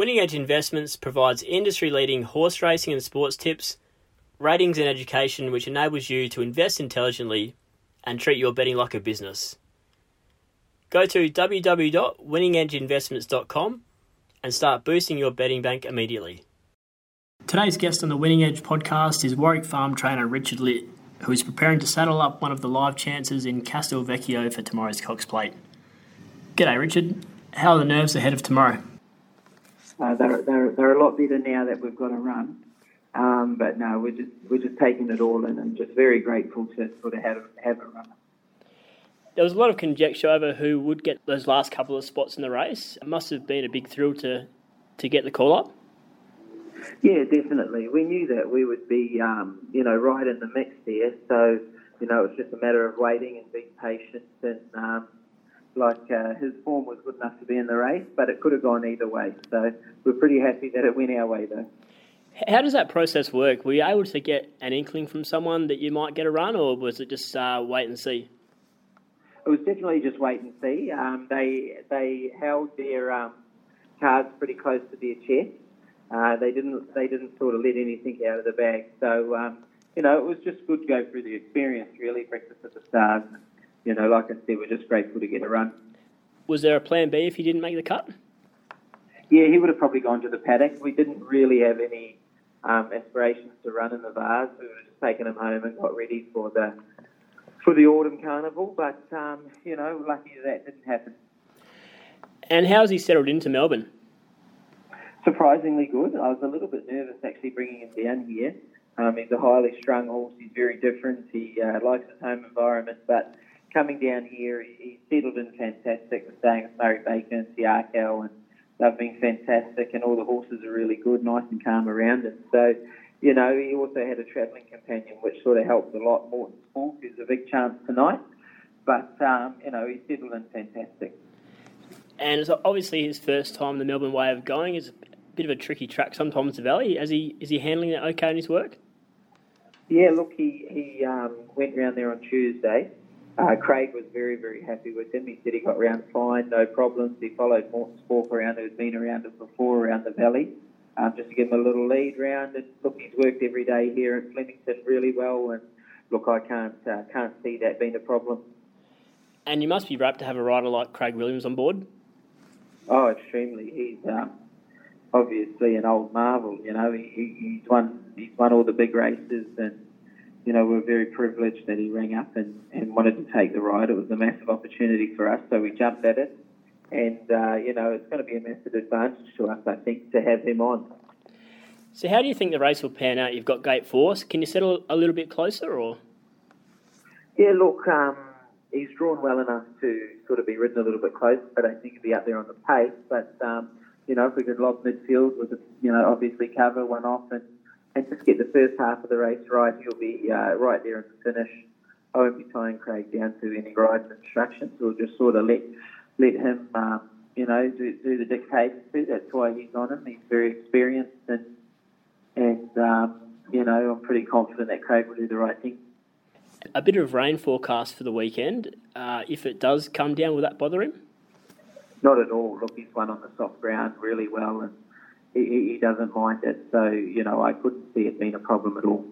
Winning Edge Investments provides industry leading horse racing and sports tips, ratings, and education which enables you to invest intelligently and treat your betting like a business. Go to www.winningedgeinvestments.com and start boosting your betting bank immediately. Today's guest on the Winning Edge podcast is Warwick Farm trainer Richard Litt, who is preparing to saddle up one of the live chances in Castelvecchio for tomorrow's Cox Plate. G'day, Richard. How are the nerves ahead of tomorrow? Uh, they're, they're, they're a lot better now that we've got a run. Um, but no, we're just we're just taking it all in and just very grateful to sort of have, have a run. There was a lot of conjecture over who would get those last couple of spots in the race. It must have been a big thrill to to get the call up. Yeah, definitely. We knew that we would be, um, you know, right in the mix there. So, you know, it's just a matter of waiting and being patient. And um, like uh, his form was good enough to be in the race, but it could have gone either way. So we're pretty happy that it went our way, though. How does that process work? Were you able to get an inkling from someone that you might get a run, or was it just uh, wait and see? It was definitely just wait and see. Um, they they held their um, cards pretty close to their chest. Uh, they didn't they didn't sort of let anything out of the bag. So um, you know, it was just good to go through the experience. Really, breakfast at the stars. You know, like I said, we're just grateful to get a run. Was there a plan B if he didn't make the cut? Yeah, he would have probably gone to the paddock. We didn't really have any um, aspirations to run in the Vase. We would have just taken him home and got ready for the for the autumn carnival. But um, you know, lucky that didn't happen. And how's he settled into Melbourne? Surprisingly good. I was a little bit nervous actually bringing him down here. Um, he's a highly strung horse. He's very different. He uh, likes his home environment, but coming down here, he, he settled in fantastic. We're staying with Murray Baker and Siakal, and they've been fantastic. And all the horses are really good, nice and calm around him. So, you know, he also had a travelling companion, which sort of helped a lot. Morton Sport is a big chance tonight, but um, you know, he settled in fantastic. And it's obviously his first time the Melbourne way of going is a bit of a tricky track sometimes. The Valley, is he is he handling that okay in his work? Yeah, look, he he um, went round there on Tuesday. Uh, Craig was very, very happy with him. He said he got round fine, no problems. He followed Morton Sport around, who had been around it before, around the valley, um, just to give him a little lead round. And look, he's worked every day here at Flemington really well. And look, I can't uh, can't see that being a problem. And you must be rapt to have a rider like Craig Williams on board. Oh, extremely. He's um, obviously an old marvel. You know, he, he's won he's won all the big races, and you know we're very privileged that he rang up and, and wanted to take the ride. It was a massive opportunity for us, so we jumped at it, and uh, you know it's going to be a massive advantage to us, I think, to have him on. So, how do you think the race will pan out? You've got Gate Force. Can you settle a little bit closer, or? Yeah, look, um, he's drawn well enough to sort of be ridden a little bit close, but I think he'll be up there on the pace. But um, you know, if we could lob midfield with, you know, obviously cover one off and, and just get the first half of the race right, he'll be uh, right there in the finish. I won't be tying Craig down to any riding instructions. We'll just sort of let let him, um, you know, do, do the dictating to. That's why he's on him. He's very experienced and and um, you know, I'm pretty confident that Craig will do the right thing. A bit of rain forecast for the weekend. Uh, if it does come down, will that bother him? Not at all. Look, he's won on the soft ground really well, and he, he doesn't mind it. So you know, I couldn't see it being a problem at all.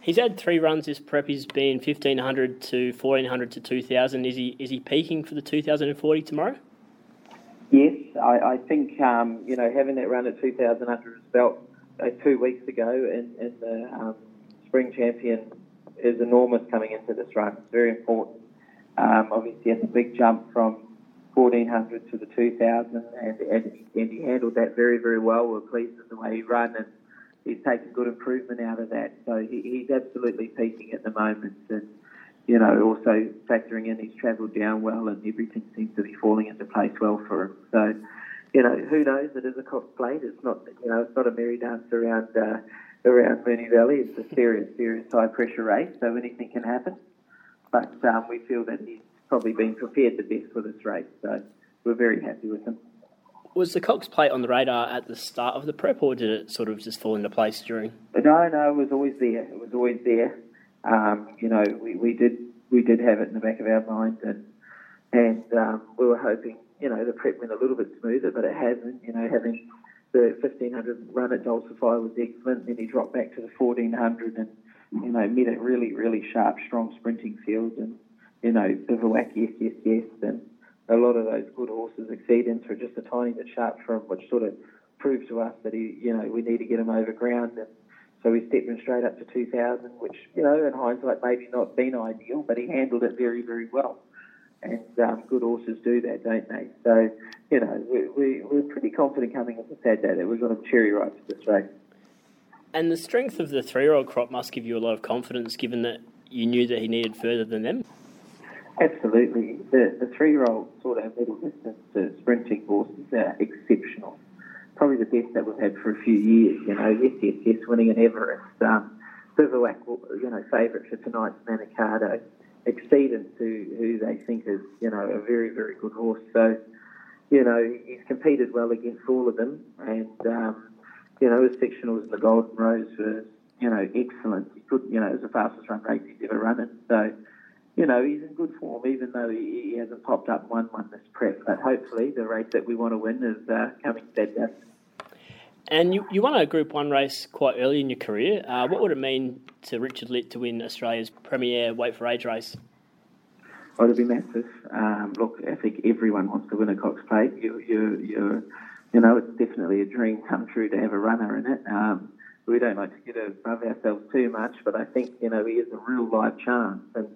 He's had three runs this prep. He's been fifteen hundred to fourteen hundred to two thousand. Is he is he peaking for the two thousand and forty tomorrow? Yes, I, I think um, you know having that run at two thousand under his belt uh, two weeks ago in, in the um, spring champion is enormous coming into this run. It's very important. Um, obviously, it's a big jump from 1400 to the 2000, and, and, and he handled that very, very well. We're pleased with the way he ran, and he's taken good improvement out of that. So he, he's absolutely peaking at the moment, and you know, also factoring in he's travelled down well, and everything seems to be falling into place well for him. So, you know, who knows? It is a Cox Plate. It's not, you know, it's not a merry dance around uh, around Moonee Valley. It's a serious, serious high pressure race, so anything can happen. But um, we feel that he's probably been prepared the best for this race. So we're very happy with him. Was the Cox plate on the radar at the start of the prep, or did it sort of just fall into place during? No, no, it was always there. It was always there. Um, you know, we, we did we did have it in the back of our mind, and and um, we were hoping you know, the prep went a little bit smoother, but it hasn't. You know, having the 1500 run at Dulcify was excellent. Then he dropped back to the 1400 and, you know, met a really, really sharp, strong sprinting field. And, you know, Bivouac, yes, yes, yes. And a lot of those good horses exceed into just a tiny bit sharp from which sort of proved to us that he, you know, we need to get him over ground. And so we stepped him straight up to 2000, which, you know, in hindsight, maybe not been ideal, but he handled it very, very well and um, good horses do that, don't they? So, you know, we, we, we're pretty confident coming into Saturday that we've got a cherry right to this race. And the strength of the three-year-old crop must give you a lot of confidence, given that you knew that he needed further than them. Absolutely, the the three-year-old sort of middle distance uh, sprinting horses are exceptional. Probably the best that we've had for a few years. You know, yes, yes, yes, winning an Everest. Um, Bivouac, you know, favourite for tonight's Manikato Exceedance who they think is, you know, a very, very good horse. So, you know, he's competed well against all of them. And, um, you know, his sectionals in the Golden Rose was, you know, excellent. He could, you know, it was the fastest run race he's ever run it. So, you know, he's in good form, even though he, he hasn't popped up one one this prep. But hopefully, the race that we want to win is uh, coming Saturday. And you, you won a Group 1 race quite early in your career. Uh, what would it mean to Richard Litt to win Australia's premier weight for age race? Oh, it'd be massive. Um, look, I think everyone wants to win a Cox Plate. You, you, you, you know, it's definitely a dream come true to have a runner in it. Um, we don't like to get above ourselves too much, but I think, you know, he is a real live chance. And,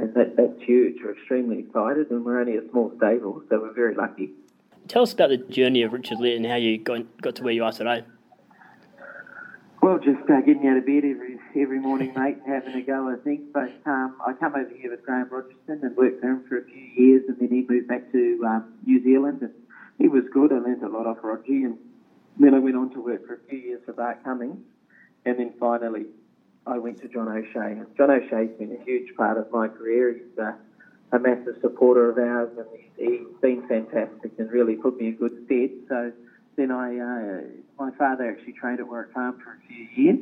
and that, that's huge. We're extremely excited, and we're only a small stable, so we're very lucky. Tell us about the journey of Richard Litt and how you got, got to where you are today. Well, just uh, getting out of bed every every morning, mate, having a go, I think. But um, I come over here with Graham Rogerson and worked for him for a few years, and then he moved back to um, New Zealand, and he was good. I learned a lot off Roger, and then I went on to work for a few years for Bart Cummings, and then finally I went to John O'Shea. And John O'Shea's been a huge part of my career. He's uh, a massive supporter of ours, and he's been fantastic and really put me in good stead. So then I, uh, my father actually trained at Warwick Farm for a few years.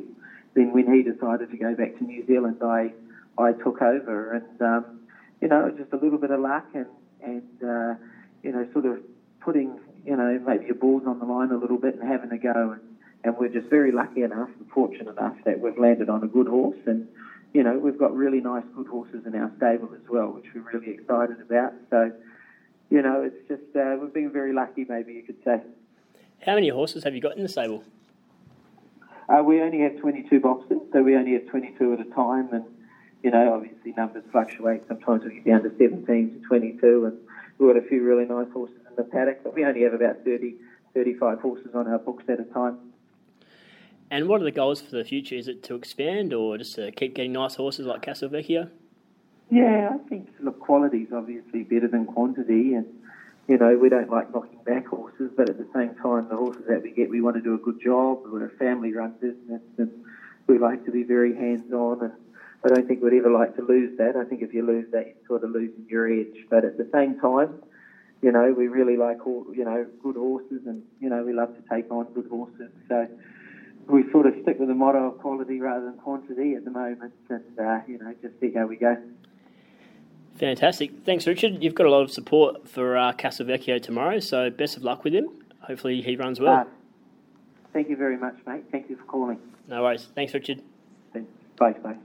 Then when he decided to go back to New Zealand, I, I took over, and um, you know, just a little bit of luck and and uh, you know, sort of putting you know maybe your balls on the line a little bit and having a go. And, and we're just very lucky enough and fortunate enough that we've landed on a good horse and you know, we've got really nice, good horses in our stable as well, which we're really excited about. So, you know, it's just, uh, we've been very lucky, maybe you could say. How many horses have you got in the stable? Uh, we only have 22 boxes, so we only have 22 at a time. And, you know, obviously numbers fluctuate. Sometimes we get down to 17 to 22, and we've got a few really nice horses in the paddock, but we only have about 30, 35 horses on our books at a time. And what are the goals for the future? Is it to expand or just to keep getting nice horses like Castelvecchio? Yeah, I think look, quality is obviously better than quantity, and you know we don't like knocking back horses, but at the same time, the horses that we get, we want to do a good job. We're a family-run business, and we like to be very hands-on. And I don't think we'd ever like to lose that. I think if you lose that, you're sort of losing your edge. But at the same time, you know, we really like all you know good horses, and you know we love to take on good horses. So we sort of stick with the motto of quality rather than quantity at the moment, and uh, you know, just see how we go. Fantastic. Thanks, Richard. You've got a lot of support for uh, Castelvecchio tomorrow, so best of luck with him. Hopefully, he runs well. Uh, thank you very much, mate. Thank you for calling. No worries. Thanks, Richard. Bye, bye.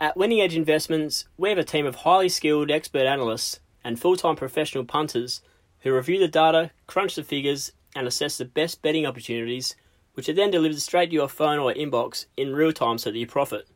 At Winning Edge Investments, we have a team of highly skilled expert analysts and full time professional punters who review the data, crunch the figures, and assess the best betting opportunities, which are then delivered straight to your phone or inbox in real time so that you profit.